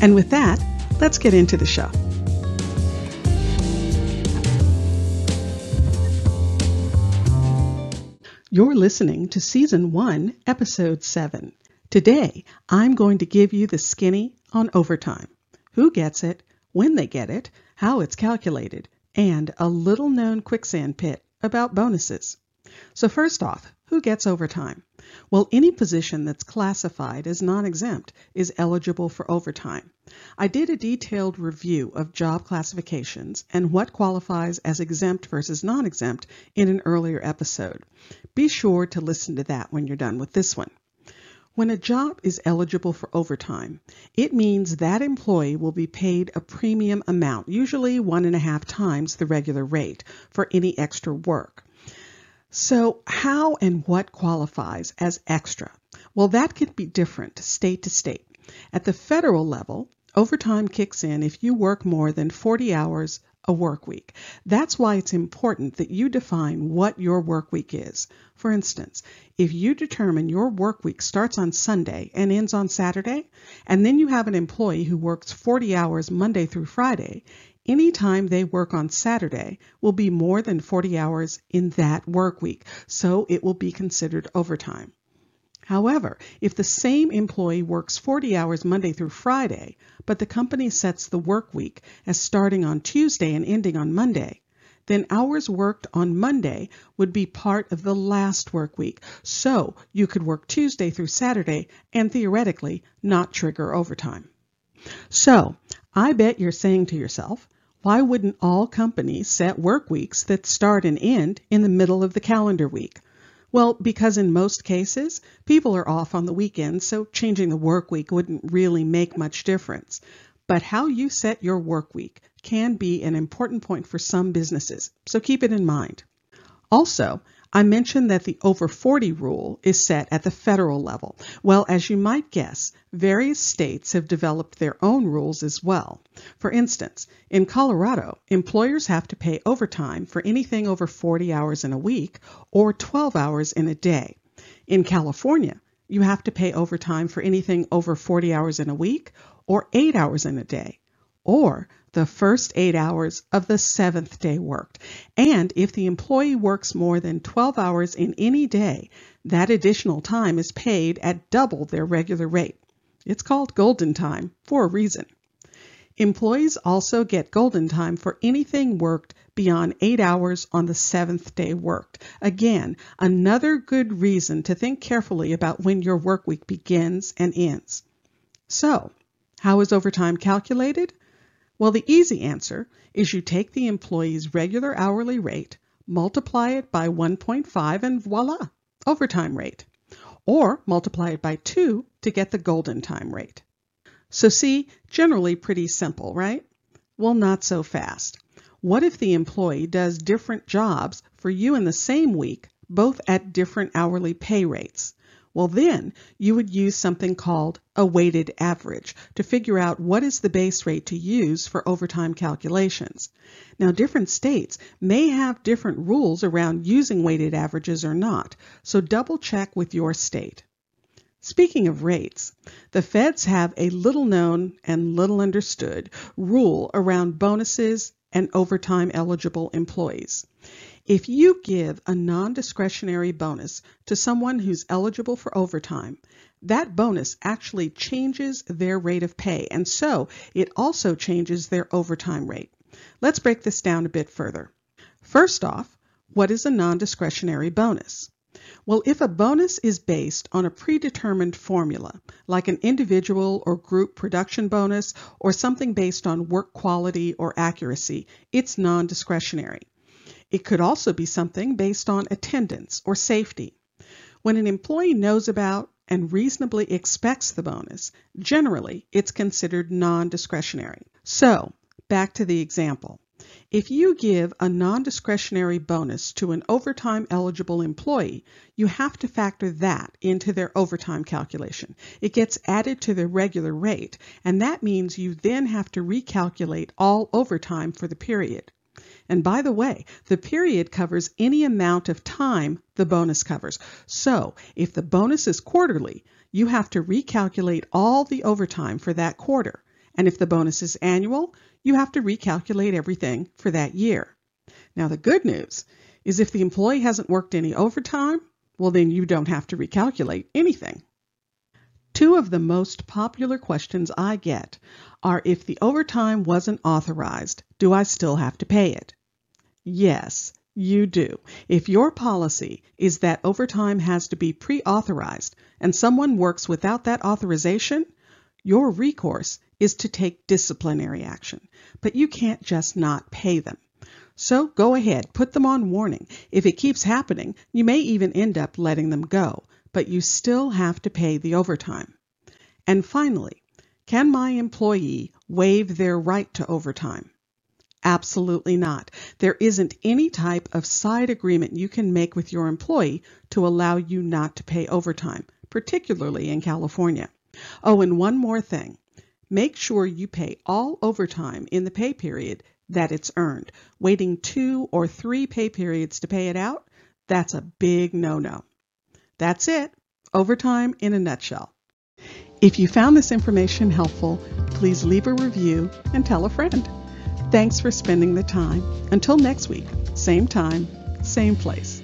And with that, let's get into the show. You're listening to Season 1, Episode 7. Today, I'm going to give you the skinny on overtime who gets it, when they get it, how it's calculated, and a little known quicksand pit about bonuses. So, first off, who gets overtime? Well, any position that's classified as non-exempt is eligible for overtime. I did a detailed review of job classifications and what qualifies as exempt versus non-exempt in an earlier episode. Be sure to listen to that when you're done with this one. When a job is eligible for overtime, it means that employee will be paid a premium amount, usually one and a half times the regular rate, for any extra work. So, how and what qualifies as extra? Well, that could be different state to state. At the federal level, overtime kicks in if you work more than 40 hours a work week. That's why it's important that you define what your work week is. For instance, if you determine your work week starts on Sunday and ends on Saturday, and then you have an employee who works 40 hours Monday through Friday, any time they work on Saturday will be more than 40 hours in that work week, so it will be considered overtime. However, if the same employee works 40 hours Monday through Friday, but the company sets the work week as starting on Tuesday and ending on Monday, then hours worked on Monday would be part of the last work week. So you could work Tuesday through Saturday and theoretically not trigger overtime. So I bet you're saying to yourself, why wouldn't all companies set work weeks that start and end in the middle of the calendar week? Well, because in most cases, people are off on the weekends, so changing the work week wouldn't really make much difference. But how you set your work week can be an important point for some businesses, so keep it in mind. Also, I mentioned that the over 40 rule is set at the federal level. Well, as you might guess, various states have developed their own rules as well. For instance, in Colorado, employers have to pay overtime for anything over 40 hours in a week or 12 hours in a day. In California, you have to pay overtime for anything over 40 hours in a week or 8 hours in a day. Or the first eight hours of the seventh day worked. And if the employee works more than 12 hours in any day, that additional time is paid at double their regular rate. It's called golden time for a reason. Employees also get golden time for anything worked beyond eight hours on the seventh day worked. Again, another good reason to think carefully about when your work week begins and ends. So, how is overtime calculated? Well, the easy answer is you take the employee's regular hourly rate, multiply it by 1.5, and voila, overtime rate. Or multiply it by 2 to get the golden time rate. So see, generally pretty simple, right? Well, not so fast. What if the employee does different jobs for you in the same week, both at different hourly pay rates? Well, then you would use something called a weighted average to figure out what is the base rate to use for overtime calculations. Now, different states may have different rules around using weighted averages or not, so double check with your state. Speaking of rates, the feds have a little known and little understood rule around bonuses and overtime eligible employees. If you give a non discretionary bonus to someone who's eligible for overtime, that bonus actually changes their rate of pay, and so it also changes their overtime rate. Let's break this down a bit further. First off, what is a non-discretionary bonus? Well, if a bonus is based on a predetermined formula, like an individual or group production bonus or something based on work quality or accuracy, it's non-discretionary. It could also be something based on attendance or safety. When an employee knows about and reasonably expects the bonus, generally it's considered non-discretionary. So, back to the example. If you give a non-discretionary bonus to an overtime eligible employee, you have to factor that into their overtime calculation. It gets added to their regular rate, and that means you then have to recalculate all overtime for the period. And by the way, the period covers any amount of time the bonus covers. So if the bonus is quarterly, you have to recalculate all the overtime for that quarter. And if the bonus is annual, you have to recalculate everything for that year. Now, the good news is if the employee hasn't worked any overtime, well, then you don't have to recalculate anything. Two of the most popular questions I get are if the overtime wasn't authorized, do I still have to pay it? Yes, you do. If your policy is that overtime has to be pre authorized and someone works without that authorization, your recourse is to take disciplinary action, but you can't just not pay them. So go ahead, put them on warning. If it keeps happening, you may even end up letting them go, but you still have to pay the overtime. And finally, can my employee waive their right to overtime? Absolutely not. There isn't any type of side agreement you can make with your employee to allow you not to pay overtime, particularly in California. Oh, and one more thing. Make sure you pay all overtime in the pay period that it's earned. Waiting two or three pay periods to pay it out, that's a big no-no. That's it. Overtime in a nutshell. If you found this information helpful, please leave a review and tell a friend. Thanks for spending the time. Until next week, same time, same place.